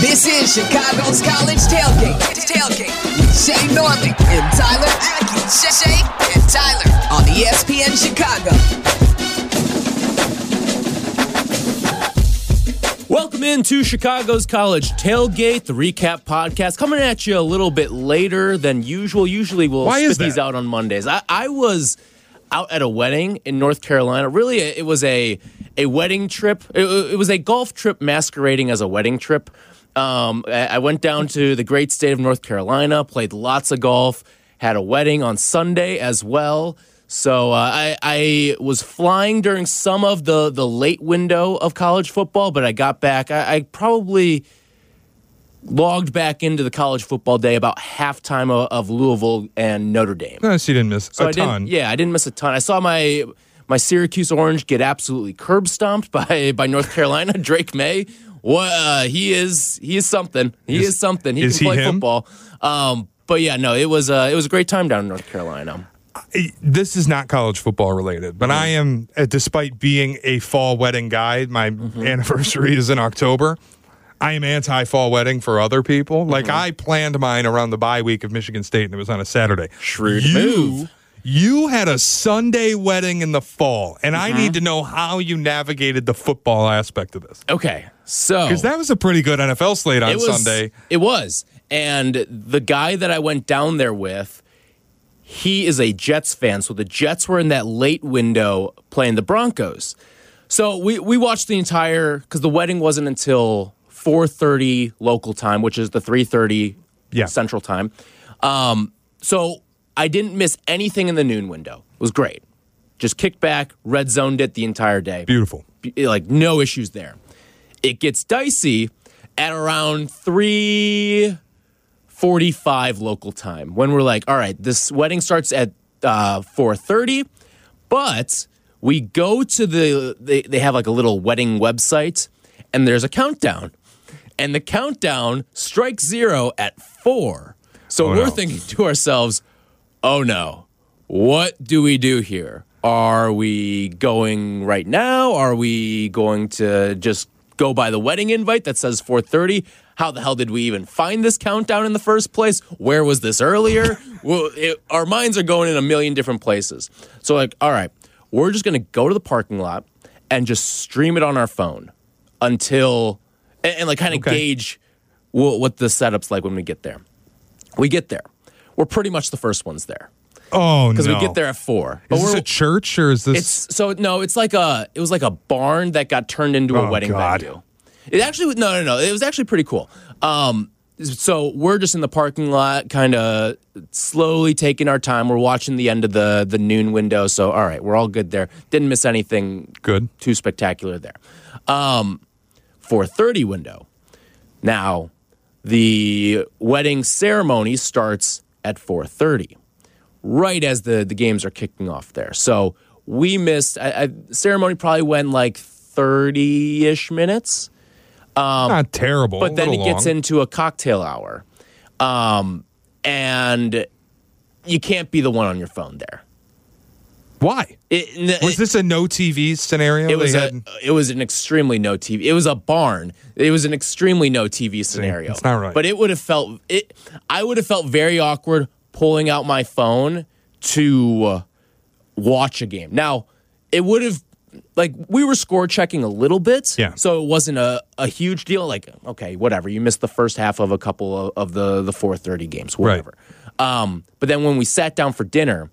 This is Chicago's College Tailgate. Tailgate with Shea Norling and Tyler Aki. Shea and Tyler on ESPN Chicago. Welcome into Chicago's College Tailgate, the recap podcast, coming at you a little bit later than usual. Usually we'll Why spit is these out on Mondays. I, I was out at a wedding in North Carolina. Really, it was a a wedding trip. It, it was a golf trip masquerading as a wedding trip. Um, I went down to the great state of North Carolina, played lots of golf, had a wedding on Sunday as well. So uh, I, I was flying during some of the the late window of college football, but I got back. I, I probably logged back into the college football day about halftime of, of Louisville and Notre Dame. No, you didn't miss So a I ton. Yeah, I didn't miss a ton. I saw my my Syracuse Orange get absolutely curb stomped by by North Carolina. Drake Maye, what uh, he is he is something. He is, Is- something. He is can he play him? football. Um, but yeah, no, it was uh, it was a great time down in North Carolina. This is not college football related, but I am, uh, despite being a fall wedding guy, my Mm-hmm. anniversary is in October. I am anti fall wedding for other people. Like Mm-hmm. I planned mine around the bye week of Michigan State, and it was on a Saturday. Shrewd you, move. You had a Sunday wedding in the fall, and I Mm-hmm. need to know how you navigated the football aspect of this. Okay, so Because that was a pretty good NFL slate on it was, Sunday. It was. And the guy that I went down there with, he is a Jets fan. So the Jets were in that late window playing the Broncos. So we, we watched the entire because the wedding wasn't until 4:30 local time, which is the 3:30 Yeah. central time. Um, so I didn't miss anything in the noon window. It was great. Just kicked back, red zoned it the entire day Beautiful. be- like no issues there. It gets dicey at around 3:45 local time when we're like, all right, this wedding starts at uh, 4:30, but we go to the they, they have like a little wedding website and there's a countdown. And the countdown strikes zero at 4. So Oh, we're no. thinking to ourselves, "Oh no. What do we do here? Are we going right now? Are we going to just go by the wedding invite that says 4:30? How the hell did we even find this countdown in the first place? Where was this earlier? well, it, our minds are going in a million different places. So like, all right, we're just going to go to the parking lot and just stream it on our phone until and, and like kind of Okay. gauge wha- what the setup's like when we get there. We get there. We're pretty much the first ones there Oh, no! because we get there at four. But Is this a church or is this? it's so no, it's like a it was like a barn that got turned into a Oh, wedding God. venue. It actually no no no, it was actually pretty cool. Um so we're just in the parking lot kind of slowly taking our time. We're watching the end of the the noon window. So all right, we're all good there. Didn't miss anything good. too spectacular there. Um 4:30 window. Now, the wedding ceremony starts at 4:30 right as the the games are kicking off there. So we missed. I, I, ceremony probably went like thirty ish minutes, Not terrible. but then it little gets into a cocktail hour, um, and you can't be the one on your phone there. Why? It, Was this a no TV scenario? It was a, it was an extremely no TV. It was a barn. It was an extremely no TV scenario. it's not right. But it would have felt it. I would have felt very awkward pulling out my phone to uh, watch a game. Now, it would have like we were score checking a little bit. Yeah. So it wasn't a, a huge deal. Like okay, whatever. You missed the first half of a couple of, of the the four thirty games. Whatever. Um, but then when we sat down for dinner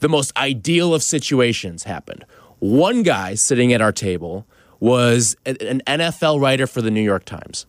the most ideal of situations happened. One guy sitting at our table was an NFL writer for the New York Times.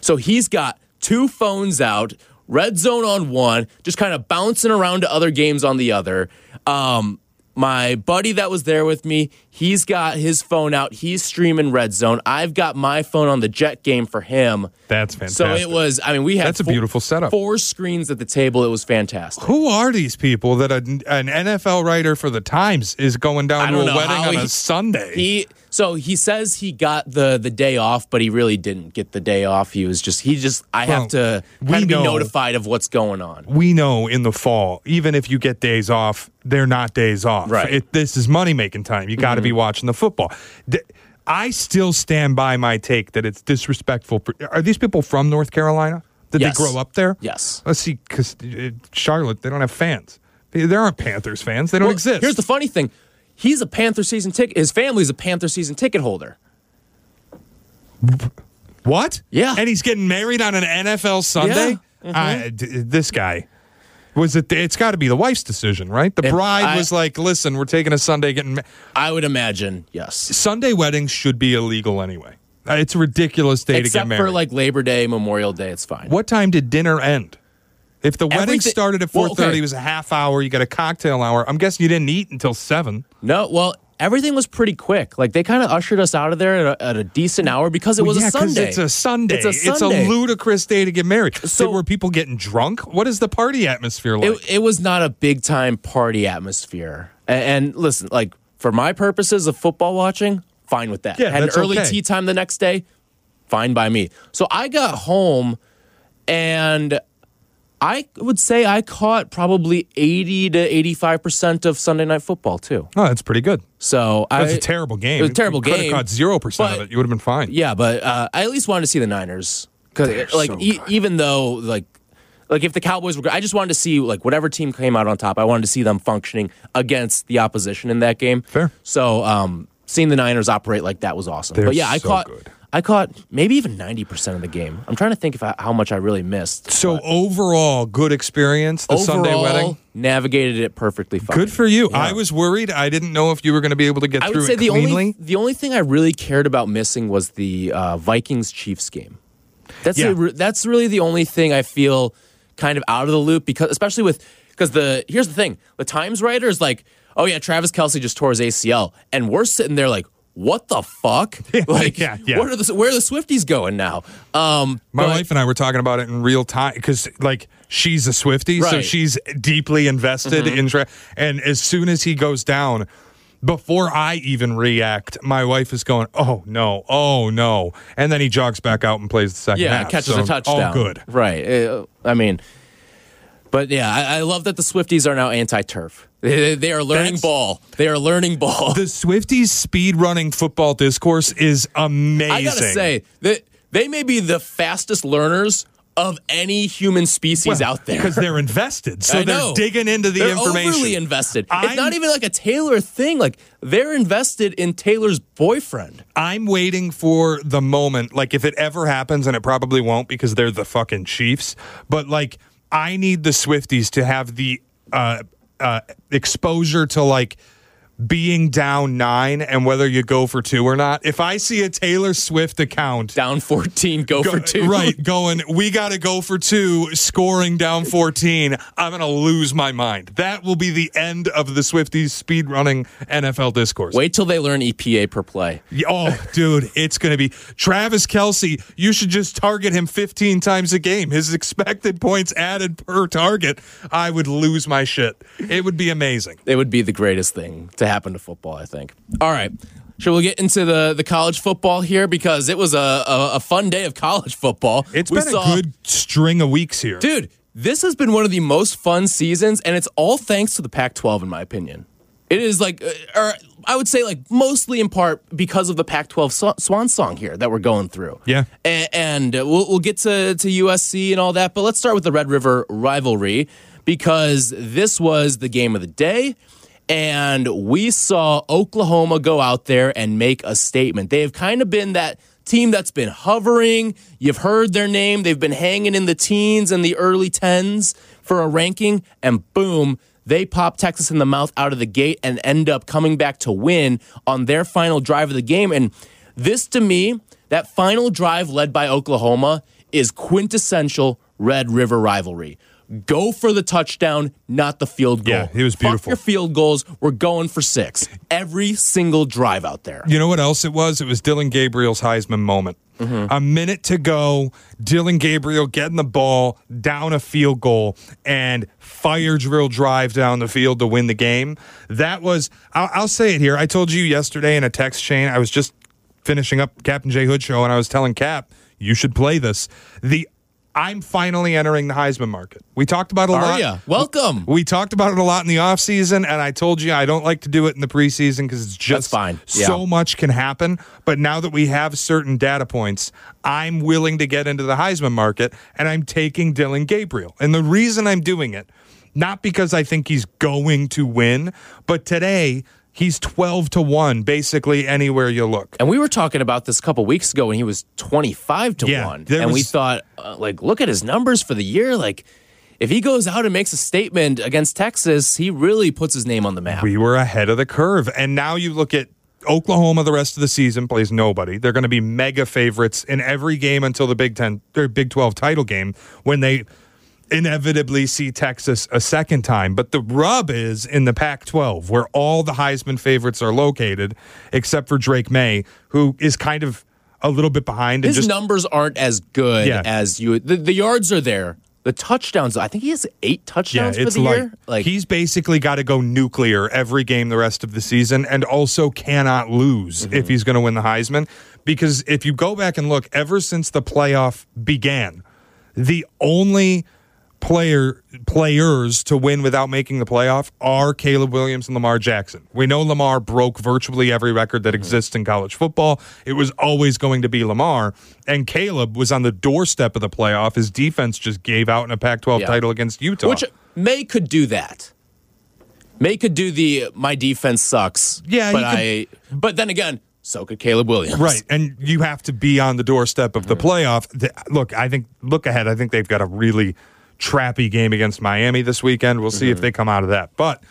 So he's got two phones out, red zone on one, just kind of bouncing around to other games on the other. Um, my buddy that was there with me, he's got his phone out. He's streaming red zone. I've got my phone on the Jet game for him. That's fantastic. So it was. I mean, we had That's a four- beautiful setup. Four screens at the table. It was fantastic. Who are these people that a, an NFL writer for the Times is going down to a know wedding on he- a Sunday? He so he says he got the the day off, but he really didn't get the day off. He was just he just I Well, have to we be know- notified of what's going on. we know in the fall, even if you get days off, they're not days off. Right. Mm-hmm. It, this is money making time. You got to be watching the football. D- I still stand by my take that it's disrespectful. Are these people from North Carolina? Did Yes. they grow up there? Yes. Let's see, because Charlotte, they don't have fans. They- There aren't Panthers fans. They don't Well, exist. Here's the funny thing: he's a Panther season ticket. His family's a Panther season ticket holder. what? Yeah. And he's getting married on an NFL Sunday. Yeah. I- d- this guy. Was it? It's got to be the wife's decision, right? The bride I- was like, "Listen, we're taking a Sunday getting." Ma-. I would imagine, yes. Sunday weddings should be illegal anyway. Uh, It's a ridiculous day to get married. Except for like Labor Day, Memorial Day, it's fine. What time did dinner end? If the wedding Everything- started at Well, four thirty, okay. it was a half hour. You got a cocktail hour. I'm guessing you didn't eat until seven. No, well, everything was pretty quick. Like they kind of ushered us out of there at a, at a decent hour because it was yeah, a Sunday. It's a Sunday. It's a Sunday. a ludicrous day to get married. So So- were people getting drunk? What is the party atmosphere like? it, it was not a big time party atmosphere. And, and listen, like for my purposes of football watching, fine with that. Yeah, Had an early okay. tea time the next day, fine by me. So I got home and I would say I caught probably 80 to 85% of Sunday night football too. oh, that's pretty good. So That's I, a terrible game. It was a terrible you Could game. have caught zero percent of it. You would have been fine. Yeah, but uh, I at least wanted to see the Niners because, like, so e- even though like, like if the Cowboys were, I just wanted to see like whatever team came out on top. I wanted to see them functioning against the opposition in that game. Fair. So, um, seeing the Niners operate like that was awesome. They're but yeah, I so caught, good. I caught maybe even ninety percent of the game. I'm trying to think of how much I really missed. So overall, good experience. The Sunday wedding. navigated it perfectly fine. Good for you. Yeah. I was worried. I didn't know if you were going to be able to get I through would say it the only the only thing I really cared about missing was the uh, Vikings Chiefs game. That's Yeah. the that's really the only thing I feel kind of out of the loop because especially with because the here's the thing the Times writer is like oh yeah Travis Kelce just tore his ACL and we're sitting there like what the fuck like yeah, yeah. What are the, where are the Swifties going now um My but- wife and I were talking about it in real time because, like, she's a Swifty, so Right. Mm-hmm. she's deeply invested in. Tra- and as soon as he goes down, before I even react, my wife is going, "Oh no, oh no!" And then he jogs back out and plays the second yeah half. catches So, a touchdown All good. right Uh, I mean but yeah I, I love that the Swifties are now anti turf they, they are learning That's- ball they are learning ball The Swifties speed running football discourse is amazing. I gotta say that they may be the fastest learners of any human species out there. because they're invested, so they're digging into the they're information. overly invested. I'm- it's not even like a Taylor thing. Like they're invested in Taylor's boyfriend. I'm waiting for the moment, like if it ever happens, and it probably won't because they're the fucking Chiefs. But like, I need the Swifties to have the uh, uh, exposure to like being down nine and whether you go for two or not. If I see a Taylor Swift account. Down 14, go, go- for two. Right, going, we got to go for two, scoring down 14. I'm going to lose my mind. That will be the end of the Swifties speed running NFL discourse. Wait till they learn EPA per play. Oh, dude, it's going to be Travis Kelce. You should just target him 15 times a game. His expected points added per target. I would lose my shit. It would be amazing. It would be the greatest thing to happen to football, I think. All right. Shall we get into the, the college football here? Because it was a, a, a fun day of college football. It's We been saw- a good string of weeks here. Dude, this has been one of the most fun seasons, and it's all thanks to the Pac 12, in my opinion. It is like, uh, or I would say, like, mostly in part because of the Pac 12 swan song here that we're going through. Yeah. And we'll, we'll get to, to USC and all that, but let's start with the Red River rivalry because this was the game of the day. And we saw Oklahoma go out there and make a statement. They have kind of been that team that's been hovering. You've heard their name. They've been hanging in the teens and the early tens for a ranking. And boom, they pop Texas in the mouth out of the gate and end up coming back to win on their final drive of the game. And this, to me, that final drive led by Oklahoma is quintessential Red River rivalry. Go for the touchdown, not the field goal. Yeah, it was Fuck beautiful. your field goals. We're going for six every single drive out there. You know what else it was? It was Dillon Gabriel's Heisman moment. Mm-hmm. A minute to go, Dillon Gabriel getting the ball down a field goal and fire drill drive down the field to win the game. That was, I'll, I'll say it here. I told you yesterday in a text chain, I was just finishing up Captain J Hood show and I was telling Cap, you should play this. The I'm finally entering the Heisman market. We talked about it a Are lot. ya? Welcome. We talked about it a lot in the offseason, and I told you I don't like to do it in the preseason because it's just fine. so Yeah. much can happen. But now that we have certain data points, I'm willing to get into the Heisman market, and I'm taking Dillon Gabriel. And the reason I'm doing it, not because I think he's going to win, but today he's 12 to 1 basically anywhere you look. And we were talking about this a couple weeks ago when he was 25 to Yeah, 1. there And we thought, uh, like, look at his numbers for the year. Like, if he goes out and makes a statement against Texas, he really puts his name on the map. We were ahead of the curve. And now you look at Oklahoma the rest of the season plays nobody. They're going to be mega favorites in every game until the Big 10 or Big 12 title game when they inevitably see Texas a second time. But the rub is in the Pac 12 where all the Heisman favorites are located except for Drake Maye who is kind of a little bit behind his just numbers aren't as good Yeah. as you. The, the yards are there. The touchdowns, I think he has eight Yeah, touchdowns for it's the like, year. Like, he's basically got to go nuclear every game the rest of the season, and also cannot lose Mm-hmm. if he's going to win the Heisman. Because if you go back and look, ever since the playoff began, the only player players to win without making the playoff are Caleb Williams and Lamar Jackson. We know Lamar broke virtually every record that mm-hmm. exists in college football. It was always going to be Lamar, and Caleb was on the doorstep of the playoff. His defense just gave out in a Pac-12 Yeah. title against Utah. which Maye could do that. Maye could do the my defense sucks. Yeah, but I. But then again, so could Caleb Williams. Right, and you have to be on the doorstep of the mm-hmm. playoff. Look, I think look ahead. I think they've got a really trappy game against Miami this weekend. We'll see if mm-hmm. they come out of that. But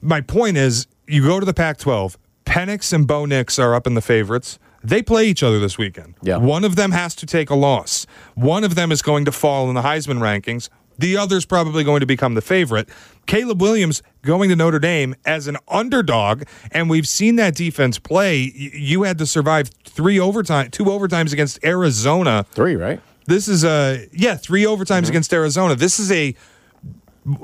my point is, you go to the Pac-12. Penix and Bo Nix are up in the favorites. They play each other this weekend. Yeah. One of them has to take a loss. One of them is going to fall in the Heisman rankings. The other's probably going to become the favorite. Caleb Williams going to Notre Dame as an underdog, and we've seen that defense play. You had to survive three overtime, two overtimes against Arizona. Three, right? This is a yeah, three overtimes mm-hmm. against Arizona. This is a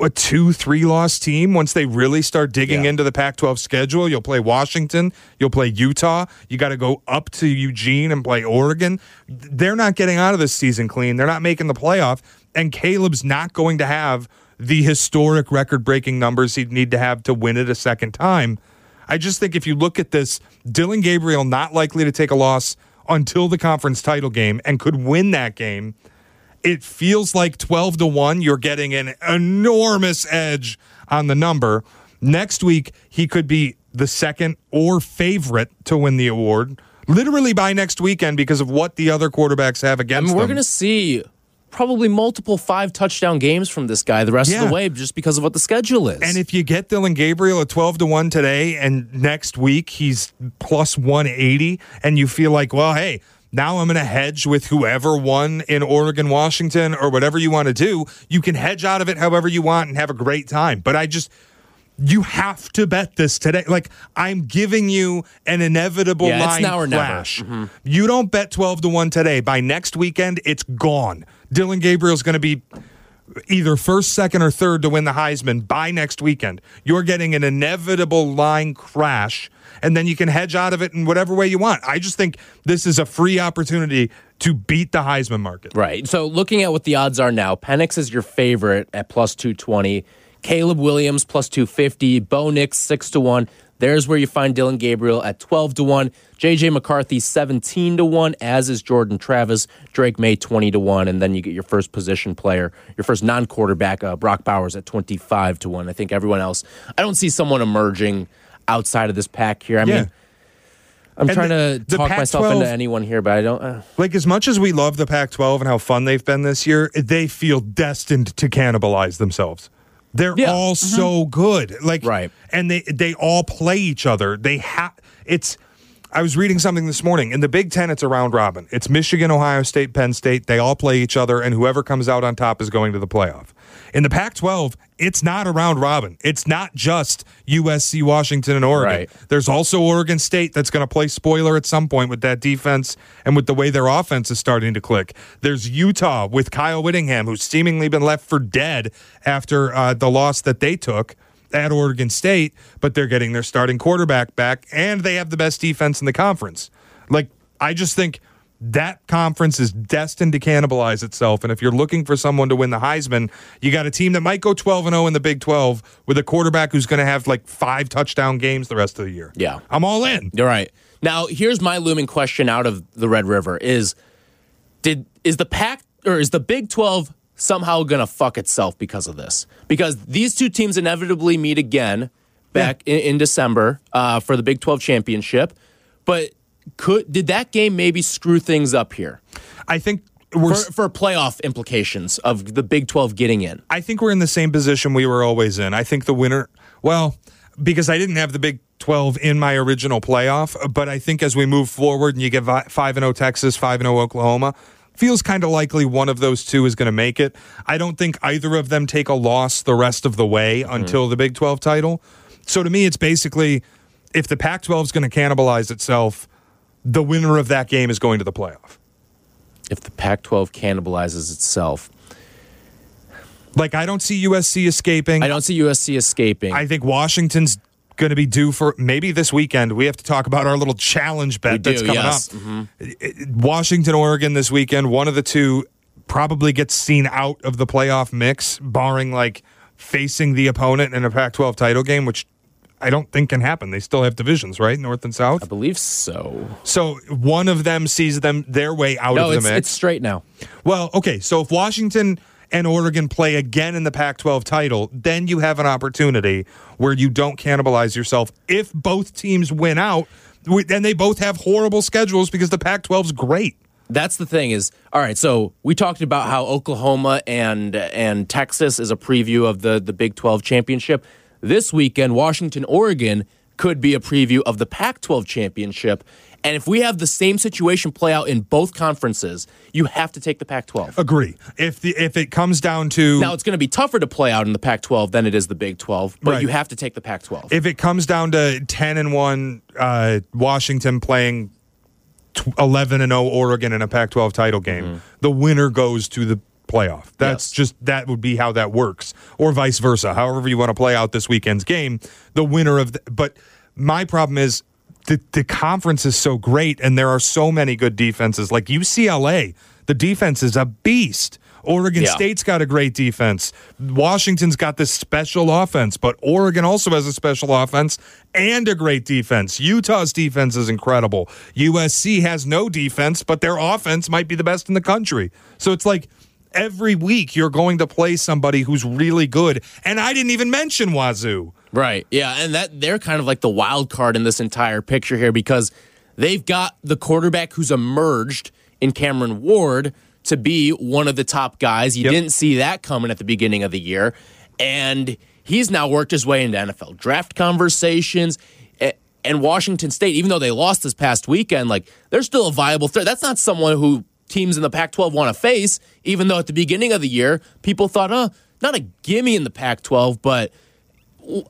a two, three loss team. Once they really start digging Yeah. into the Pac 12 schedule, you'll play Washington, you'll play Utah. You got to go up to Eugene and play Oregon. They're not getting out of this season clean. They're not making the playoff. And Caleb's not going to have the historic record breaking numbers he'd need to have to win it a second time. I just think if you look at this, Dillon Gabriel not likely to take a loss until the conference title game and could win that game it feels like 12 to 1 you're getting an enormous edge on the number. Next week he could be the second or favorite to win the award literally by next weekend because of what the other quarterbacks have I against mean, we're going to see probably multiple five touchdown games from this guy the rest of the way just because of what the schedule is. and if you get Dillon Gabriel at 12 to 1 today and next week he's plus 180 and you feel like, well, hey, now I'm going to hedge with whoever won in Oregon, Washington, or whatever you want to do, you can hedge out of it however you want and have a great time. But I just, you have to bet this today. Like, I'm giving you an inevitable Yeah, it's now or never. crash. Mm-hmm. You don't bet 12 to 1 today. By next weekend, it's gone. Dillon Gabriel's going to be either first, second, or third to win the Heisman by next weekend. You're getting an inevitable line crash, and then you can hedge out of it in whatever way you want. I just think this is a free opportunity to beat the Heisman market. Right. So looking at what the odds are now, Penix is your favorite at plus 220. Caleb Williams plus 250. Bo Nix 6 to 1. There's where you find Dillon Gabriel at 12 to 1. JJ McCarthy 17 to 1, as is Jordan Travis. Drake Maye 20 to 1. And then you get your first position player, your first non quarterback, uh, Brock Bowers at 25 to 1. I think everyone else, I don't see someone emerging outside of this pack here. I Yeah. mean, I'm And trying the- to talk myself Pac-12 into anyone here, but I don't. Uh, Like, as much as we love the Pac 12 and how fun they've been this year, they feel destined to cannibalize themselves. They're Yeah. all mm-hmm. so good. Like, Right. And they, they all play each other. They have, it's, I was reading something this morning. In the Big Ten, it's a round robin. It's Michigan, Ohio State, Penn State. They all play each other, and whoever comes out on top is going to the playoff. In the Pac 12, it's not a round robin. It's not just USC, Washington, and Oregon. Right. There's also Oregon State that's going to play spoiler at some point with that defense and with the way their offense is starting to click. There's Utah with Kyle Whittingham, who's seemingly been left for dead after uh, the loss that they took at Oregon State, but they're getting their starting quarterback back, and they have the best defense in the conference. Like, I just think that conference is destined to cannibalize itself. And if you're looking for someone to win the Heisman, you got a team that might go 12 and 0 in the Big 12 with a quarterback who's going to have like five touchdown games the rest of the year. Yeah. I'm all in. You're right. Now, here's my looming question out of the Red River is did is the Pac or is the Big 12 somehow going to fuck itself because of this? Because these two teams inevitably meet again back in, in December uh, for the Big 12 championship. But could did that game maybe screw things up here I think for, for playoff implications of the Big 12 getting in? I think we're in the same position we were always in. I think the winner, well, because I didn't have the Big 12 in my original playoff, but I think as we move forward and you get 5 and 0 Texas, 5 and 0 Oklahoma, feels kind of likely one of those two is going to make it. I don't think either of them take a loss the rest of the way mm-hmm. until the Big 12 title. So to me, it's basically if the Pac 12 is going to cannibalize itself, the winner of that game is going to the playoff. If the Pac 12 cannibalizes itself, Like, I don't see USC escaping. I don't see USC escaping. I think Washington's going to be due for maybe this weekend. We have to talk about our little challenge bet We that's do, coming yes. Mm-hmm. up. Washington, Oregon this weekend. One of the two probably gets seen out of the playoff mix, barring like facing the opponent in a Pac 12 title game, which I don't think can happen. They still have divisions, right? North and South. I believe so. So one of them sees them their way out No, of the it's, mix. it's straight now. Well, okay. So if Washington and Oregon play again in the Pac 12 title, then you have an opportunity where you don't cannibalize yourself. If both teams win out, then they both have horrible schedules because the Pac 12 is great. That's the thing is all right. So we talked about how Oklahoma and and Texas is a preview of the the Big Twelve championship. This weekend, Washington, Oregon could be a preview of the Pac-12 championship. And if we have the same situation play out in both conferences, you have to take the Pac-12. Agree. If the if it comes down to Now it's going to be tougher to play out in the Pac-12 than it is the Big 12, but Right. you have to take the Pac-12. if it comes down to 10 and 1 uh, Washington playing 11 and 0 Oregon in a Pac 12 title game, the winner goes to the playoff. That's Yes. just that would be how that works, or vice versa. However, you want to play out this weekend's game, the winner of the. But my problem is. The, the conference is so great, and there are so many good defenses. Like UCLA, the defense is a beast. Oregon Yeah. State's got a great defense. Washington's got this special offense, but Oregon also has a special offense and a great defense. Utah's defense is incredible. USC has no defense, but their offense might be the best in the country. So it's like every week you're going to play somebody who's really good. And I didn't even mention Wazoo. Right. Yeah, and that they're kind of like the wild card in this entire picture here because they've got the quarterback who's emerged in Cameron Ward to be one of the top guys. You Yep. didn't see that coming at the beginning of the year, and he's now worked his way into NFL draft conversations. And Washington State, even though they lost this past weekend, like they're still a viable threat. That's not someone who teams in the Pac-12 want to face. Even though at the beginning of the year, people thought, "Oh, not a gimme in the Pac-12," but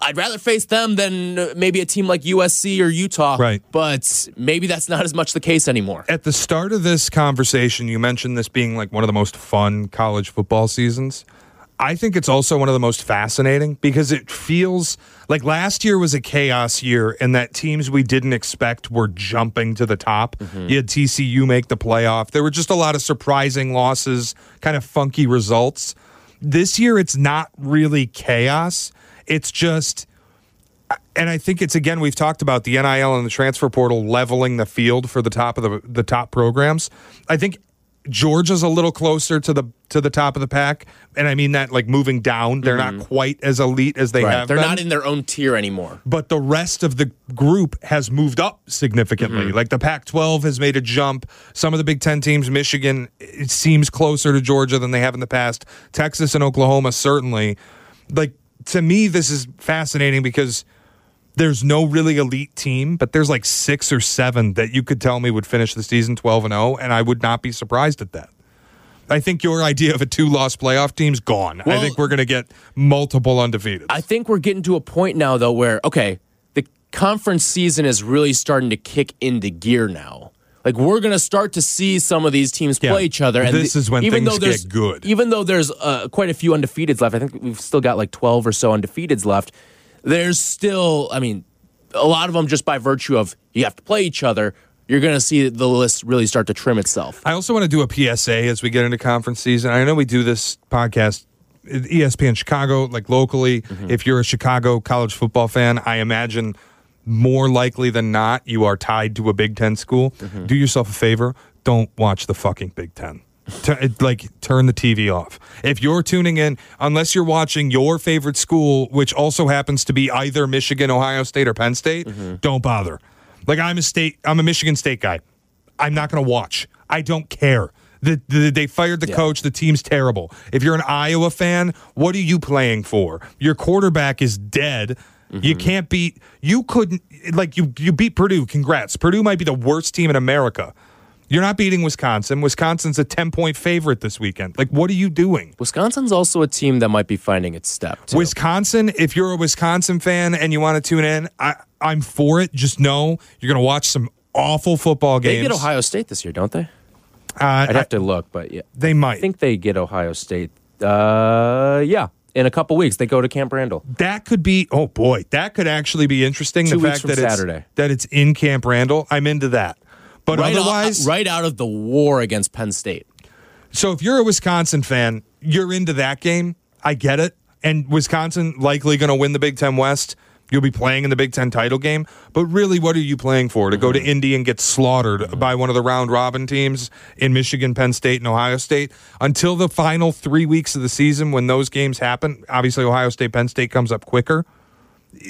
I'd rather face them than uh, maybe a team like USC or Utah. Right. But maybe that's not as much the case anymore. At the start of this conversation, you mentioned this being like one of the most fun college football seasons. I think it's also one of the most fascinating because it feels like last year was a chaos year and that teams we didn't expect were jumping to the top. Mm-hmm. You had TCU make the playoff. There were just a lot of surprising losses, kind of funky results. This year, it's not really chaos. It's just and I think it's again we've talked about the NIL and the transfer portal leveling the field for the top of the the top programs. I think Georgia's a little closer to the to the top of the pack, and I mean that like moving down. They're not mm-hmm. quite as elite as they Right. have. They're been not in their own tier anymore. but the rest of the group has moved up significantly. Mm-hmm. Like the Pac 12 has made a jump. Some of the Big Ten teams, Michigan, it seems closer to Georgia than they have in the past. Texas and Oklahoma, certainly. Like, to me, this is fascinating because there's no really elite team, but there's like six or seven that you could tell me would finish the season 12 and 0, and I would not be surprised at that. I think your idea of a two loss playoff team's gone. I think we're going to get multiple undefeated. I think we're getting to a point now, though, where, okay, the conference season is really starting to kick into gear now. Like we're going to start to see some of these teams Yeah. play each other, and This is when even things though there's, get good. Even though there's uh, quite a few undefeateds left, I think we've still got like twelve or so undefeateds left. There's still, I mean, a lot of them just by virtue of you have to play each other you're going to see the list really start to trim itself. I also want to do a PSA as we get into conference season. I know we do this podcast ESPN Chicago, like locally. Mm-hmm. If you're a Chicago college football fan, I imagine more likely than not you are tied to a Big Ten school. Mm-hmm. Do yourself a favor. Don't watch the fucking Big Ten. It- like turn the TV off. If you're tuning in, unless you're watching your favorite school, which also happens to be either Michigan, Ohio State, or Penn State, Mm-hmm. don't bother. Like I'm a state, I'm a Michigan State guy. I'm not going to watch. I don't care. The, the, they fired the Yeah. coach. The team's terrible. If you're an Iowa fan, what are you playing for? Your quarterback is dead. You Mm-hmm. can't beat. You couldn't like you. You beat Purdue. Congrats. Purdue might be the worst team in America. You're not beating Wisconsin. Wisconsin's a ten point favorite this weekend. Like, what are you doing? Wisconsin's also a team that might be finding its step. Too. Wisconsin, if you're a Wisconsin fan and you want to tune in, I, I'm for it. Just know you're going to watch some awful football games. they get Ohio State this year, don't they? Uh, I'd have to look, but yeah, they might. I think they get Ohio State. Uh, yeah, in a couple weeks they go to Camp Randall. that could be. Oh boy, that could actually be interesting. Two the fact that it's that it's in Camp Randall, I'm into that. But Right, otherwise, out, right out of the war against Penn State. So if you're a Wisconsin fan, you're into that game. I get it. And Wisconsin likely going to win the Big Ten West. You'll be playing in the Big Ten title game. But really, what are you playing for? To go to mm-hmm. Indy and get slaughtered by one of the round robin teams in Michigan, Penn State, and Ohio State? Until the final three weeks of the season when those games happen, obviously Ohio State, Penn State comes up quicker.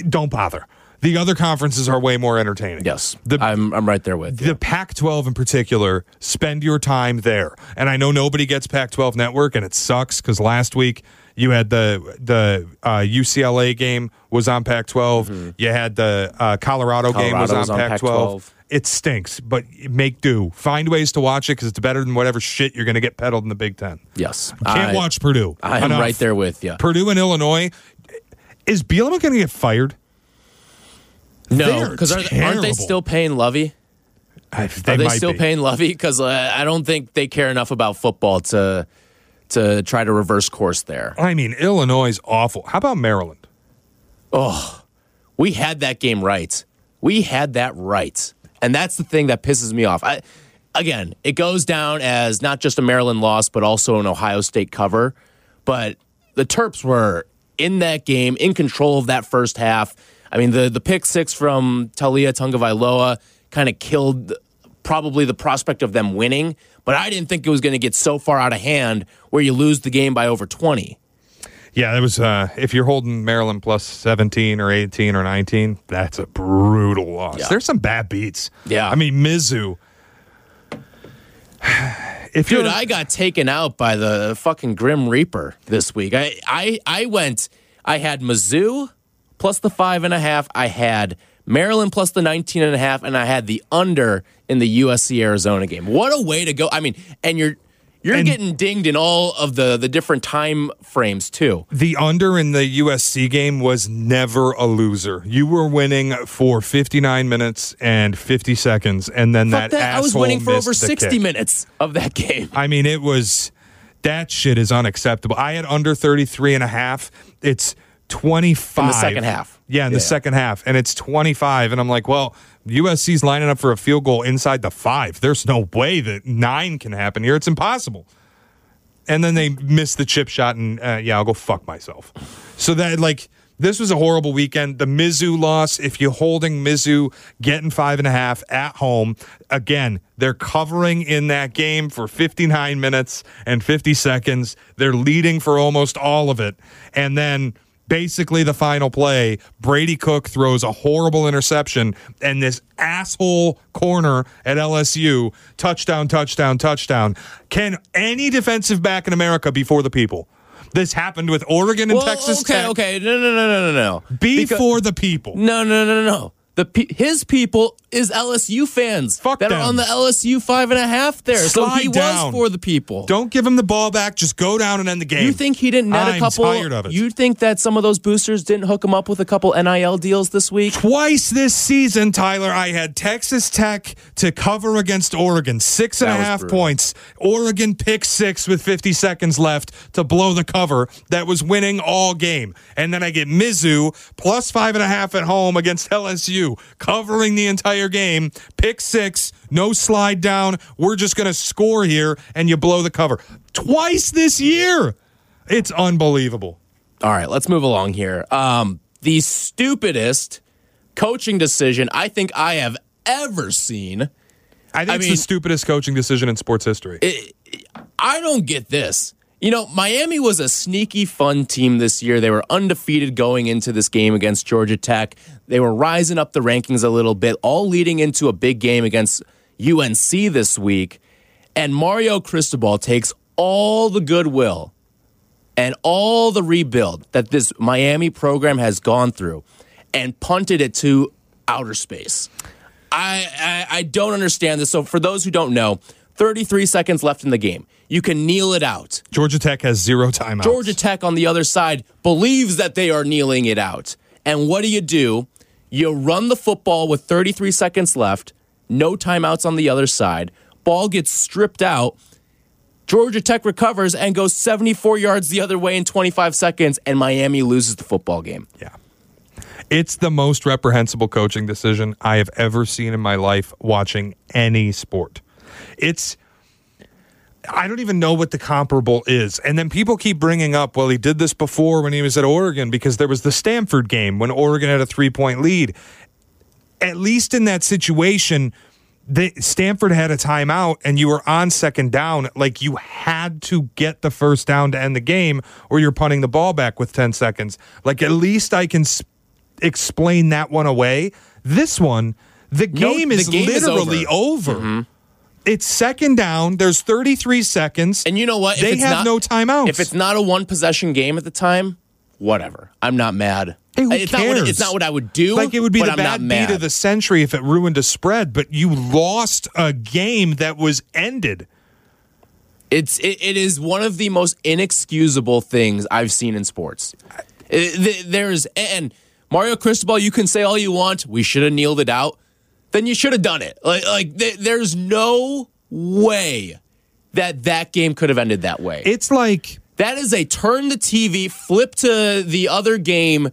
Don't bother. The other conferences are way more entertaining. Yes, The, I'm I'm right there with you. the Pac 12 in particular, spend your time there. And I know nobody gets Pac 12 network, and it sucks because last week you had the the uh, UCLA game was on Pac 12. You had the uh, Colorado, game was Mm-hmm. On, was on Pac 12. Pac-12. It stinks, but make do. Find ways to watch it because it's better than whatever shit you're going to get peddled in the Big Ten. yes, Can't I- watch Purdue. I am Enough. right there with you. Purdue and Illinois. Is Bielema going to get fired? No, because aren't they still paying Lovie? I, Are they still be. paying Lovie? Because uh, I don't think they care enough about football to to try to reverse course there. I mean, Illinois is awful. How about Maryland? Oh, we had that game right. We had that right, and that's the thing that pisses me off. I, again, it goes down as not just a Maryland loss, but also an Ohio State cover. But the Terps were in that game, in control of that first half. I mean, the the pick six from Taulia Tagovailoa kind of killed probably the prospect of them winning. But I didn't think it was going to get so far out of hand where you lose the game by over twenty. Yeah, that was. Uh, if you're holding Maryland plus 17 or 18 or 19, that's a brutal loss. Yeah. There's some bad beats. Yeah. I mean Mizzou. If Dude, I got taken out by the fucking Grim Reaper this week. I, I, I went, I had Mizzou plus the five and a half. I had Maryland plus the 19 and a half, and I had the under in the USC Arizona game. What a way to go. I mean, and you're, you're And- getting dinged in all of the, the different time frames too. the under in the USC game was never a loser. You were winning for 59 minutes and 50 seconds, and then Fuck that, that. I was winning for over 60 kick. minutes of that game. I mean, it was that shit is unacceptable. I had under 33 and a half. It's 25 In the second half. Yeah, in the Yeah. second half. And it's 25 and I'm like, well, USC's lining up for a field goal inside the 5. There's no way that 9 can happen here. It's impossible. And then they miss the chip shot and uh, yeah, I'll go fuck myself. So that like this was a horrible weekend. The Mizzou loss, if you're holding Mizzou getting five and a half at home, again, they're covering in that game for 59 minutes and 50 seconds. They're leading for almost all of it. And then basically the final play, Brady Cook throws a horrible interception and this asshole corner at LSU, touchdown, touchdown, touchdown. Can any defensive back in America be for the people? This happened with Oregon and Well, Texas okay, Tech. okay. No, no, no, no, no, no. Be Because- for the people. No, no, no, no, no. The pe- his people is LSU fans Fuck that them. are on the LSU five and a half there. so Slide he down. was for the people. Don't give him the ball back. Just go down and end the game. you think he didn't net I'm a couple? tired of it. You think that some of those boosters didn't hook him up with a couple NIL deals this week? Twice this season, Tyler, I had Texas Tech to cover against Oregon. Six and That was half brutal. points. Oregon pick six with 50 seconds left to blow the cover that was winning all game. And then I get Mizzou plus five and a half at home against LSU, covering the entire game. Pick six, no slide down. We're just going to score here, and you blow the cover. Twice this year. It's unbelievable. All right, let's move along here. Um, the stupidest coaching decision I think I have ever seen. I think I it's mean- the stupidest coaching decision in sports history. I don't get this. You know, Miami was a sneaky fun team this year. They were undefeated going into this game against Georgia Tech. They were rising up the rankings a little bit, all leading into a big game against UNC this week. And Mario Cristobal takes all the goodwill and all the rebuild that this Miami program has gone through and punted it to outer space. I, I I don't understand this. So for those who don't know, 33 seconds left in the game. You can kneel it out. Georgia Tech has zero timeouts. Georgia Tech on the other side believes that they are kneeling it out. And what do you do? You run the football with 33 seconds left, no timeouts on the other side. Ball gets stripped out. Georgia Tech recovers and goes 74 yards the other way in 25 seconds, and Miami loses the football game. Yeah. It's the most reprehensible coaching decision I have ever seen in my life watching any sport. It's I don't even know what the comparable is. And then people keep bringing up, well, he did this before when he was at Oregon because there was the Stanford game when Oregon had a three point lead. At least in that situation, the, Stanford had a timeout and you were on second down. Like you had to get the first down to end the game or you're punting the ball back with 10 seconds. Like at least I can s- explain that one away. This one, the No, the is game is literally over. Mm-hmm. It's second down. There's 33 seconds. And you know what? If They have not- no timeouts. If it's not a one possession game at the time, whatever. I'm not mad. Hey, who it's, not what, it's not what I would do. like it would be the I'm bad beat of the century if it ruined a spread, but you lost a game that was ended. It's it, it is one of the most inexcusable things I've seen in sports. Uh, it- there's and Mario Cristobal, you can say all you want. We should have kneeled it out. Then you should have done it. Like like th- there's no way that that game could have ended that way. It's like that is a turn the TV, flip to the other game.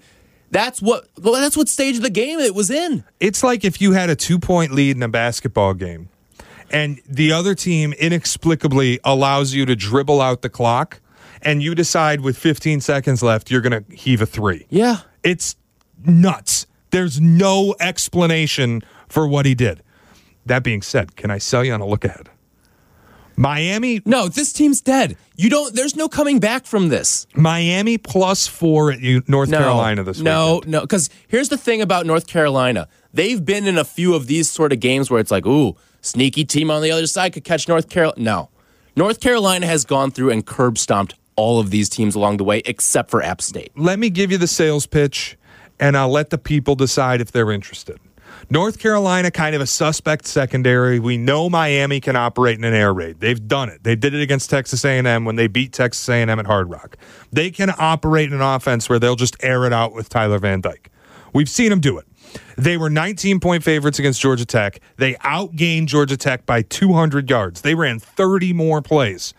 That's what well, that's what stage of the game it was in. it's like if you had a two point lead in a basketball game and the other team inexplicably allows you to dribble out the clock and you decide with 15 seconds left you're going to heave a three. Yeah. It's nuts. There's no explanation for what he did. That being said, can I sell you on a look ahead? Miami No, this team's dead. You don't there's no coming back from this. Miami plus 4 at North No, Carolina this week. no, weekend. no. Because here's the thing about North Carolina: they've been in a few of these sort of games where it's like, ooh, sneaky team on the other side could catch North Carolina. No, North Carolina has gone through and curb stomped all of these teams along the way, except for App State. let me give you the sales pitch and I'll let the people decide if they're interested. North Carolina, kind of a suspect secondary. We know Miami can operate in an air raid. They've done it. They did it against Texas A&M when they beat Texas A&M at Hard Rock. They can operate in an offense where they'll just air it out with Tyler Van Dyke. We've seen them do it. They were 19 point favorites against Georgia Tech. They outgained Georgia Tech by 200 yards. They ran 30 more plays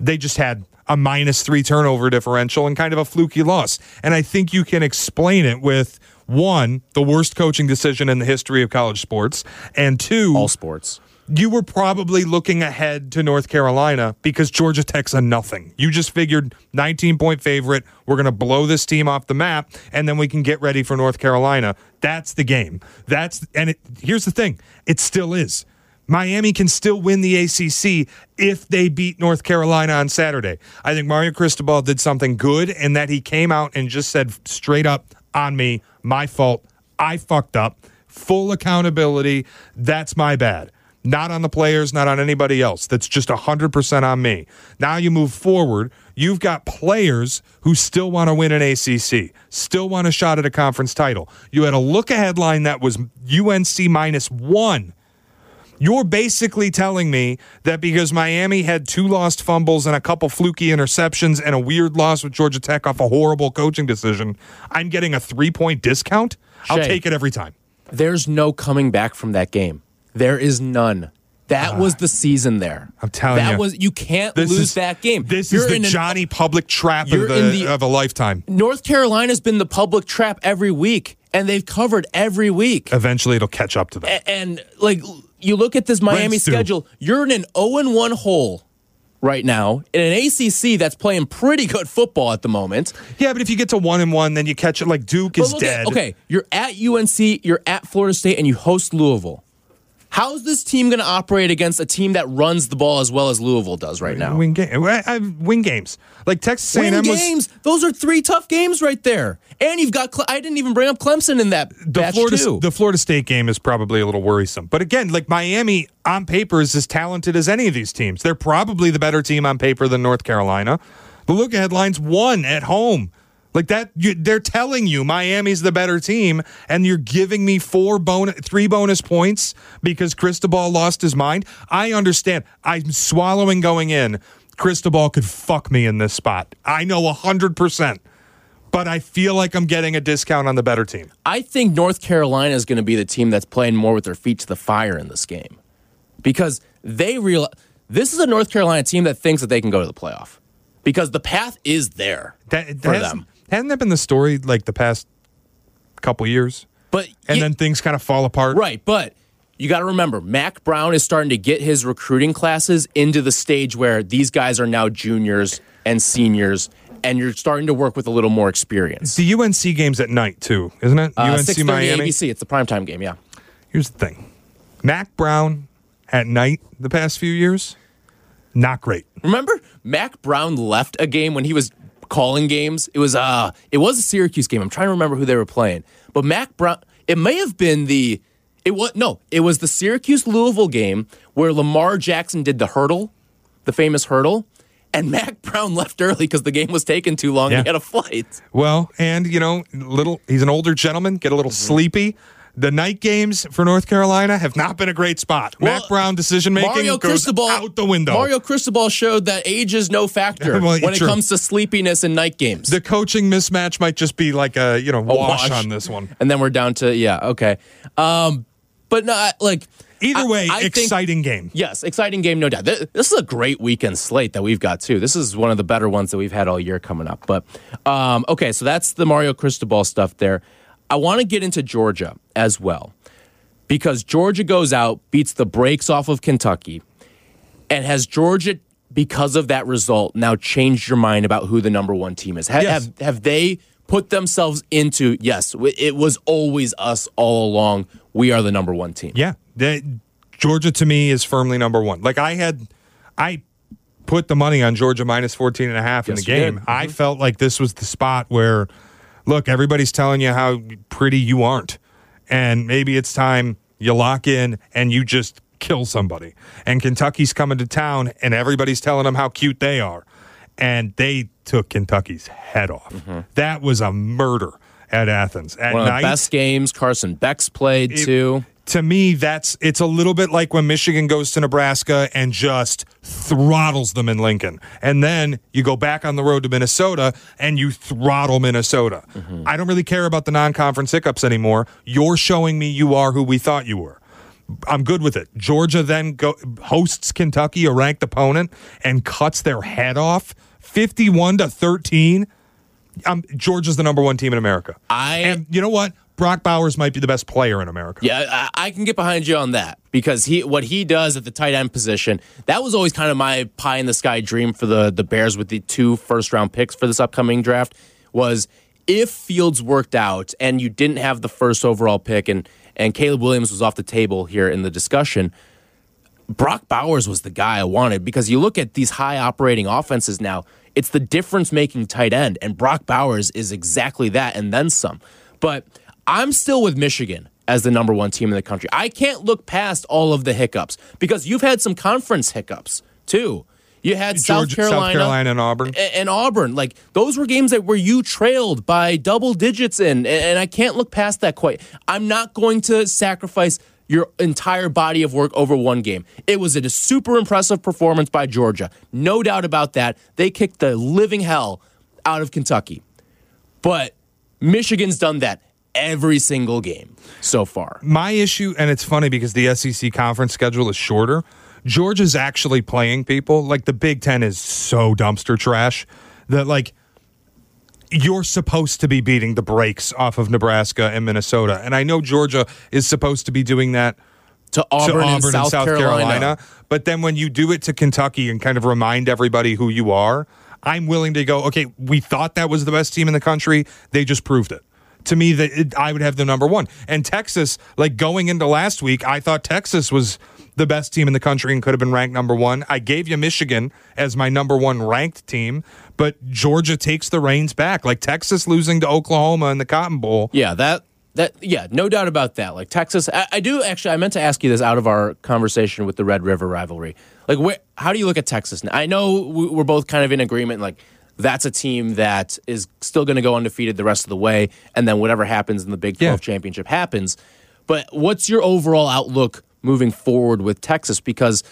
they just had a minus three turnover differential and kind of a fluky loss. And I think you can explain it with one, the worst coaching decision in the history of college sports, and two, All sports. you were probably looking ahead to North Carolina because Georgia Tech's a nothing. You just figured 19 point favorite, we're going to blow this team off the map, and then we can get ready for North Carolina. That's the game. That's and it, here's the thing, it still is. Miami can still win the ACC if they beat North Carolina on Saturday. I think Mario Cristobal did something good in that he came out and just said straight up on me, my fault. I fucked up. Full accountability. That's my bad. Not on the players, not on anybody else. That's just 100% on me. Now you move forward. You've got players who still want to win an ACC, still want a shot at a conference title. You had a look ahead line that was UNC minus one. You're basically telling me that because Miami had two lost fumbles and a couple fluky interceptions and a weird loss with Georgia Tech off a horrible coaching decision, I'm getting a three point discount? I'll take it every time. There's no coming back from that game. There is none. That was the season there. I'm telling that you. was you can't lose is that game. This You're is the in an- Johnny public trap of, the, in the- of a lifetime. North Carolina's been the public trap every week, and they've covered every week. Eventually, it'll catch up to them. A- and like you look at this Miami do. schedule, you're in an 0 1 hole right now in an ACC that's playing pretty good football at the moment. yeah, but if you get to one and one, then you catch it like Duke But is at- dead. okay, you're at UNC, you're at Florida State, and you host Louisville. How's this team going to operate against a team that runs the ball as well as Louisville does right now? Win game, I, win games. Like Texas Win A&M was games. Those are three tough games right there. And you've got. Cle- I didn't even bring up Clemson in that the Florida too. the Florida State game is probably a little worrisome. But again, like Miami on paper is as talented as any of these teams. They're probably the better team on paper than North Carolina. The look ahead lines one at home. Like that, you, they're telling you Miami's the better team, and you're giving me four bonus, three bonus points because Cristobal lost his mind. I understand. I'm swallowing going in. Cristobal could fuck me in this spot. I know hundred percent, but I feel like I'm getting a discount on the better team. I think North Carolina is going to be the team that's playing more with their feet to the fire in this game because they real. This is a North Carolina team that thinks that they can go to the playoff because the path is there That, for them. Hasn't that been the story like the past couple years? But And you- then things kind of fall apart. right, but you got to remember, Mack Brown is starting to get his recruiting classes into the stage where these guys are now juniors and seniors, and you're starting to work with a little more experience. The UNC game's at night too, isn't it? Uh, UNC Miami. ABC. It's the primetime game. Yeah. Here's the thing: Mack Brown at night the past few years, not great. Remember, Mack Brown left a game when he was calling games. It was uh, it was a Syracuse game. I'm trying to remember who they were playing, but Mack Brown. It may have been the. It was no. It was the Syracuse Louisville game where Lamar Jackson did the hurdle, the famous hurdle, and Mack Brown left early because the game was taking too long. Yeah. He had a flight. Well, and you know, little he's an older gentleman, get a little Mm-hmm. sleepy. The night games for North Carolina have not been a great spot. Well, Mack Brown decision making Mario goes Cristobal out the window. Mario Cristobal showed that age is no factor Well, when it comes to sleepiness in night games. the coaching mismatch might just be like a you know wash, wash. on this one. and then we're down to yeah, okay. Um, but not like Either way, I think- exciting game. Yes, exciting game, no doubt. Th- This is a great weekend slate that we've got too. This is one of the better ones that we've had all year coming up. But um, okay, so that's the Mario Cristobal stuff there. I want to get into Georgia as well because Georgia goes out, beats the brakes off of Kentucky, and has Georgia because of that result now changed your mind about who the number one team is? Ha- Yes. Have have they put themselves into yes? It was always us all along. We are the number one team. Yeah, the, Georgia to me is firmly number one. Like I had, I put the money on Georgia minus 14 and a half in the game. did. I mm-hmm. felt like this was the spot where, look, everybody's telling you how pretty you aren't. And maybe it's time you lock in and you just kill somebody. And Kentucky's coming to town and everybody's telling them how cute they are. And they took Kentucky's head off. That was a murder at Athens. At Mm-hmm. One of the best games Carson Beck's played it- too. To me, that's it's a little bit like when Michigan goes to Nebraska and just throttles them in Lincoln. And then you go back on the road to Minnesota and you throttle Minnesota. I don't really care about the non conference hiccups anymore. You're showing me you are who we thought you were. I'm good with it. Georgia then go, hosts Kentucky, a ranked opponent, and cuts their head off 51 to 13. Um, Georgia's the number one team in America. I- and you know what? Brock Bowers might be the best player in America. Yeah, I, I can get behind you on that because he what he does at the tight end position that was always kind of my pie in the sky dream for the the Bears with the two first round picks for this upcoming draft was if Fields worked out and you didn't have the first overall pick and and Caleb Williams was off the table here in the discussion. Brock Bowers was the guy I wanted because you look at these high operating offenses now, it's the difference making tight end, and Brock Bowers is exactly that and then some. But I'm still with Michigan as the number one team in the country. I can't look past all of the hiccups because you've had some conference hiccups too. You had South Carolina, South Carolina and Auburn. and Auburn. Like those were games that where you trailed by double digits in, and I can't look past that quite. I'm not going to sacrifice your entire body of work over one game. It was a super impressive performance by Georgia, no doubt about that. They kicked the living hell out of Kentucky, but Michigan's done that every single game so far. My issue, and it's funny because the SEC conference schedule is shorter. Georgia's actually playing people. Like the Big Ten is so dumpster trash that like you're supposed to be beating the brakes off of Nebraska and Minnesota. And I know Georgia is supposed to be doing that to Auburn, to Auburn and South, Carolina. But then when you do it to Kentucky and kind of remind everybody who you are, I'm willing to go, okay, we thought that was the best team in the country. They just proved it. To me, that it, I would have the number one. And Texas, like going into last week, I thought Texas was the best team in the country and could have been ranked number one. I gave you Michigan as my number one ranked team, but Georgia takes the reins back. Like Texas losing to Oklahoma in the Cotton Bowl. Yeah, that that yeah, no doubt about that. Like Texas, I, I, do actually. I meant to ask you this out of our conversation with the Red River rivalry. Like, where, how do you look at Texas? I know we're both kind of in agreement. Like, that's a team that is still going to go undefeated the rest of the way, and then whatever happens in the Big Twelve yeah. championship happens. But what's your overall outlook moving forward with Texas because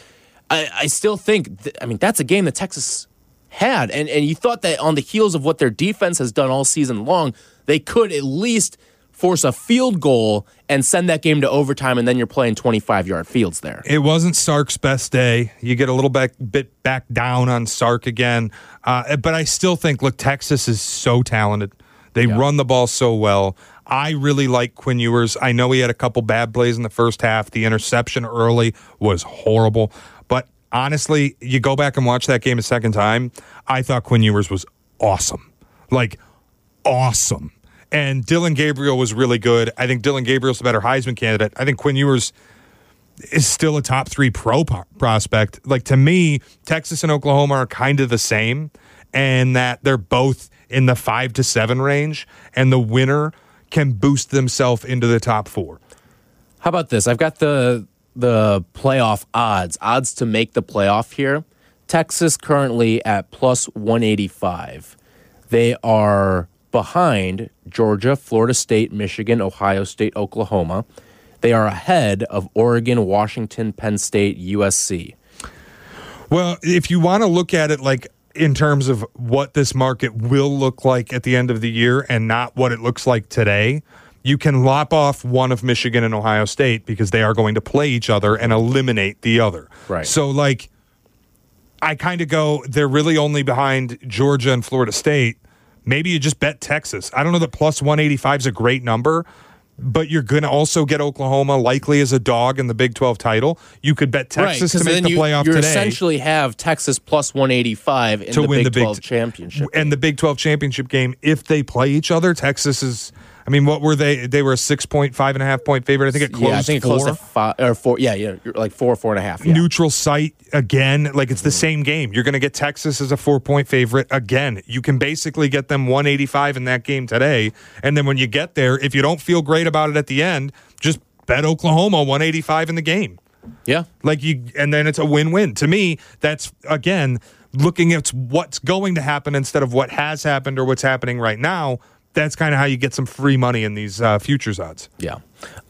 I, I still think, th- I mean, that's a game that Texas had. And, and you thought that on the heels of what their defense has done all season long, they could at least force a field goal and send that game to overtime, and then you're playing 25 yard fields there. It wasn't Sark's best day. You get a little back, bit back down on Sark again. Uh, but I still think, look, Texas is so talented. They yeah. run the ball so well. I really like Quinn Ewers. I know he had a couple bad plays in the first half. The interception early was horrible. But honestly, you go back and watch that game a second time. I thought Quinn Ewers was awesome. Like, awesome. And Dillon Gabriel was really good. I think Dillon Gabriel's a better Heisman candidate. I think Quinn Ewers is still a top three pro prospect. Like, to me, Texas and Oklahoma are kind of the same, and that they're both in the five to seven range. And the winner can boost themselves into the top four. How about this? I've got the the playoff odds, odds to make the playoff here. Texas currently at plus 185. They are behind Georgia, Florida State, Michigan, Ohio State, Oklahoma. They are ahead of Oregon, Washington, Penn State, USC. Well, if you want to look at it like in terms of what this market will look like at the end of the year and not what it looks like today, you can lop off one of Michigan and Ohio State because they are going to play each other and eliminate the other. Right. So, like, I kind of go, they're really only behind Georgia and Florida State. Maybe you just bet Texas. I don't know that plus 185 is a great number, but you're going to also get Oklahoma likely as a dog in the Big 12 title. You could bet Texas right, to make the you, playoff you today. essentially have Texas plus 185 in to the win Big the Big 12 championship. And the Big 12 championship game, if they play each other, Texas is – I mean, what were they? They were a six point, five and a half point favorite. I think it closed. Yeah, I think it four. closed at five or four. Yeah, yeah, like four, four and a half. Yeah. Neutral site again. Like it's the mm-hmm. same game. You're going to get Texas as a four point favorite again. You can basically get them 185 in that game today, and then when you get there, if you don't feel great about it at the end, just bet Oklahoma 185 in the game. Yeah, like you, and then it's a win win. To me, that's again looking at what's going to happen instead of what has happened or what's happening right now that's kind of how you get some free money in these uh, futures odds. Yeah.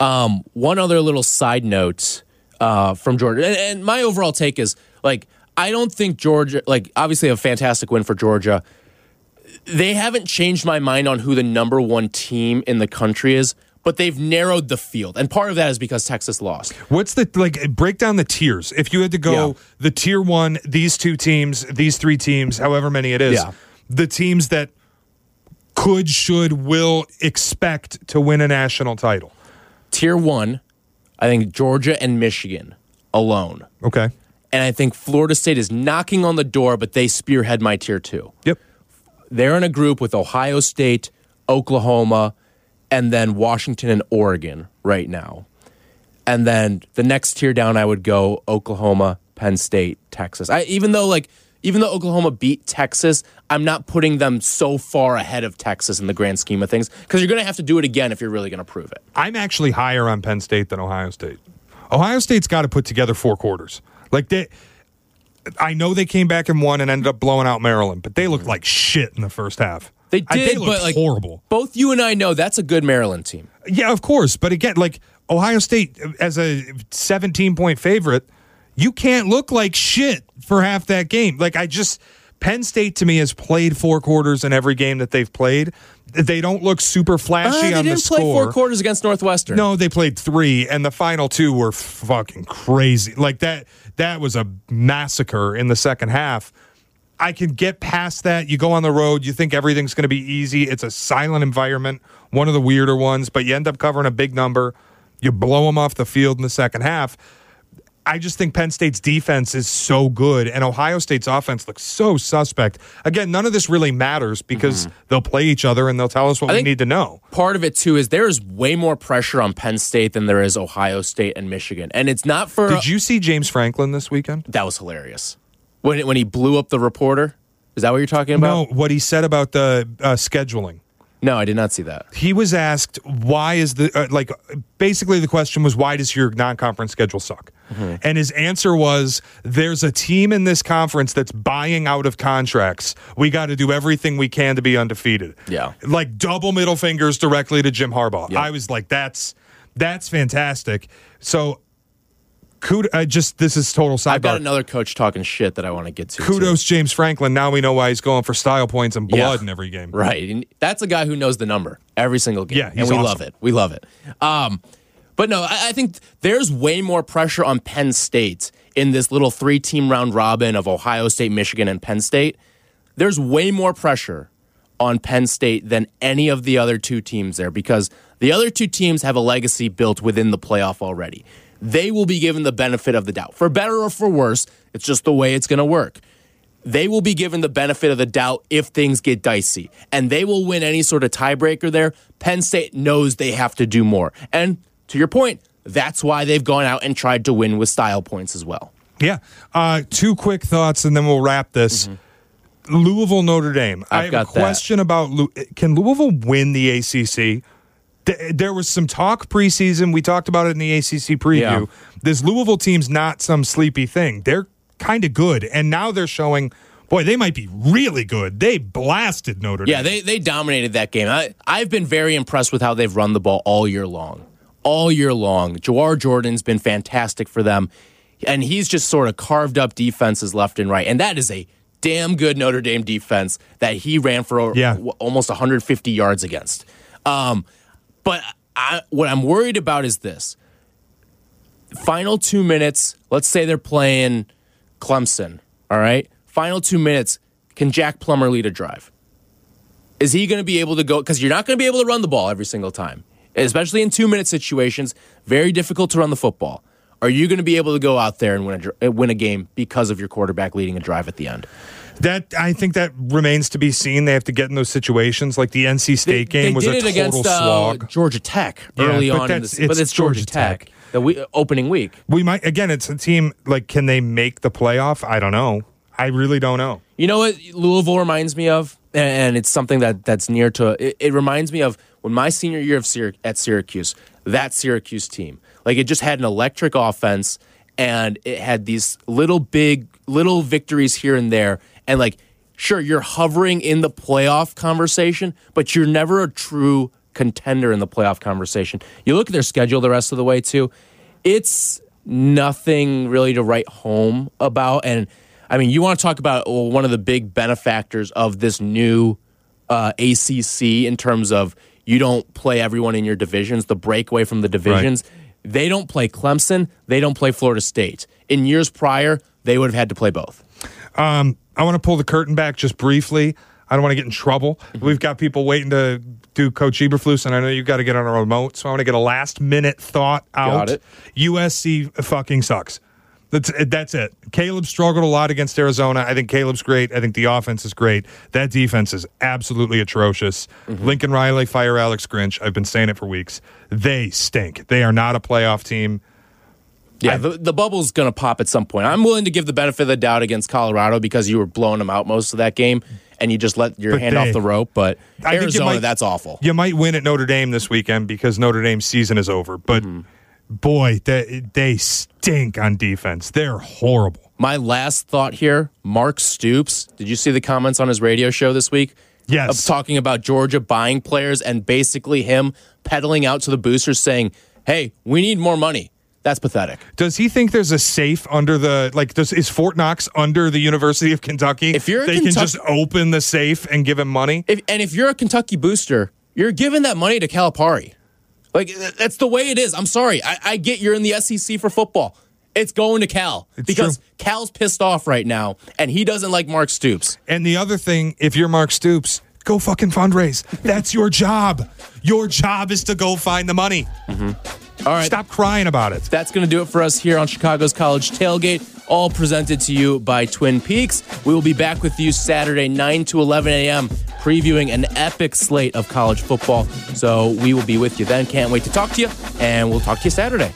Um, one other little side note uh, from Georgia, and, and, my overall take is like I don't think Georgia, like obviously a fantastic win for Georgia. They haven't changed my mind on who the number one team in the country is. But they've narrowed the field, and part of that is because Texas lost. What's the like? Break down the tiers. If you had to go, yeah. the tier one, these two teams, these three teams, however many it is, yeah. the teams that could, should, will expect to win a national title? Tier one, I think Georgia and Michigan alone. Okay. And I think Florida State is knocking on the door, but they spearhead my tier two. Yep. They're in a group with Ohio State, Oklahoma, and then Washington and Oregon right now. And then the next tier down, I would go Oklahoma, Penn State, Texas. I, even though like even though Oklahoma beat Texas, I'm not putting them so far ahead of Texas in the grand scheme of things because you're going to have to do it again if you're really going to prove it. I'm actually higher on Penn State than Ohio State. Ohio State's got to put together four quarters. Like they, I know they came back and won and ended up blowing out Maryland, but they looked mm-hmm. like shit in the first half. They did, I, they but like horrible. Both you and I know that's a good Maryland team. Yeah, of course. But again, like Ohio State uh, as a 17 point favorite you can't look like shit for half that game. Like I just Penn State to me has played four quarters in every game that they've played. They don't look super flashy uh, on the score. They didn't play four quarters against Northwestern. No, they played three, and the final two were fucking crazy. Like that. That was a massacre in the second half. I can get past that. You go on the road, you think everything's going to be easy. It's a silent environment, one of the weirder ones, but you end up covering a big number. You blow them off the field in the second half. I just think Penn State's defense is so good, and Ohio State's offense looks so suspect. Again, none of this really matters because they'll play each other and they'll tell us what we need to know. part of it too is there is way more pressure on Penn State than there is Ohio State and Michigan, and it's not for Did you see James Franklin this weekend? that was hilarious when when he blew up the reporter. Is that what you're talking about? No, what he said about the uh, scheduling. No, I did not see that. He was asked why is the uh, like basically the question was why does your non-conference schedule suck? Mm-hmm. And his answer was there's a team in this conference that's buying out of contracts. We got to do everything we can to be undefeated. Yeah. Like double middle fingers directly to Jim Harbaugh. I was like that's that's fantastic. So Kudos, I just this is total sidebar. I've got another coach talking shit that I want to get to. too. Kudos James Franklin. Now we know why he's going for style points and blood Yeah. in every game. Right. And that's a guy who knows the number every single game. Yeah, and we awesome. love it. We love it. Um, but no, I, I think there's way more pressure on Penn State in this little three team round robin of Ohio State, Michigan, and Penn State. There's way more pressure on Penn State than any of the other two teams there because the other two teams have a legacy built within the playoff already. They will be given the benefit of the doubt. For better or for worse, it's just the way it's going to work they will be given the benefit of the doubt if things get dicey. And they will win any sort of tiebreaker there. Penn State knows they have to do more. And to your point, that's why they've gone out and tried to win with style points as well. Yeah. Uh, two quick thoughts, and then we'll wrap this. Louisville, Notre Dame. I have Mm-hmm. got a that. question about Lou- can Louisville win the ACC? Th- There was some talk preseason. We talked about it in the ACC preview. Yeah. This Louisville team's not some sleepy thing. They're kind of good, and now they're showing. Boy, they might be really good. They blasted Notre Dame. Yeah, they, they dominated that game. I, I've been very impressed with how they've run the ball all year long. All year long. Jawhar Jordan's been fantastic for them. And he's just sort of carved up defenses left and right. And that is a damn good Notre Dame defense that he ran for Yeah. almost 150 yards against. Um, but I, what I'm worried about is this final two minutes, let's say they're playing Clemson, all right? Final two minutes, can Jack Plummer lead a drive? Is he going to be able to go? Because you're not going to be able to run the ball every single time, especially in two minute situations. Very difficult to run the football. Are you going to be able to go out there and win a, uh, win a game because of your quarterback leading a drive at the end? That I think that remains to be seen. They have to get in those situations. Like the NC State game they was a total against uh, slog. Georgia Tech Yeah, early but on, in this, but it's it's Georgia, Georgia Tech, Tech. the we, opening week. we might again. It's a team like can they make the playoff? I don't know. I really don't know. You know what Louisville reminds me of, and it's something that that's near to. It, it reminds me of when my senior year of Syrac- at Syracuse. That Syracuse team, like it just had an electric offense, and it had these little big little victories here and there, and like sure you're hovering in the playoff conversation, but you're never a true contender in the playoff conversation. You look at their schedule the rest of the way too. It's nothing really to write home about. And I mean, you want to talk about one of the big benefactors of this new uh, ACC in terms of you don't play everyone in your divisions, the breakaway from the divisions. They don't play Clemson. They don't play Florida State. In years prior, they would have had to play both. Um, I want to pull the curtain back just briefly. I don't want to get in trouble. We've got people waiting to do Coach Eberflus, and I know you've got to get on a remote, so I want to get a last minute thought out. Got it. USC fucking sucks. That's eh, that's it. Caleb struggled a lot against Arizona. I think Caleb's great. I think the offense is great. That defense is absolutely atrocious. Mm-hmm. Lincoln Riley, fire Alex Grinch. I've been saying it for weeks. They stink. They are not a playoff team. Yeah, the, the bubble's going to pop at some point. I'm willing to give the benefit of the doubt against Colorado because you were blowing them out most of that game and you just let your hand they- off the rope. But I Arizona, might- that's awful. You might win at Notre Dame this weekend because Notre Dame's season is over. But mm-hmm. Boy, they, they stink on defense. They're horrible. My last thought here Mark Stoops. Did you see the comments on his radio show this week? Yes. Of talking about Georgia buying players and basically him peddling out to the boosters saying, hey, we need more money. That's pathetic. Does he think there's a safe under the like? Does is Fort Knox under the University of Kentucky? If you're a they can just open the safe and give him money. If, and if you're a Kentucky booster, you're giving that money to Calipari. Like, that's the way it is. I'm sorry. I, I get you're in the SEC for football. It's going to Cal It's because true. Cal's pissed off right now, and he doesn't like Mark Stoops. And the other thing, if you're Mark Stoops, go fucking fundraise. That's your job. Your job is to go find the money. Mm-hmm. All right, Stop crying about it. That's going to do it for us here on Chicago's College Tailgate, all presented to you by Twin Peaks. We will be back with you Saturday, 9 to 11 a.m., previewing an epic slate of college football. So we will be with you then. Can't wait to talk to you, and we'll talk to you Saturday.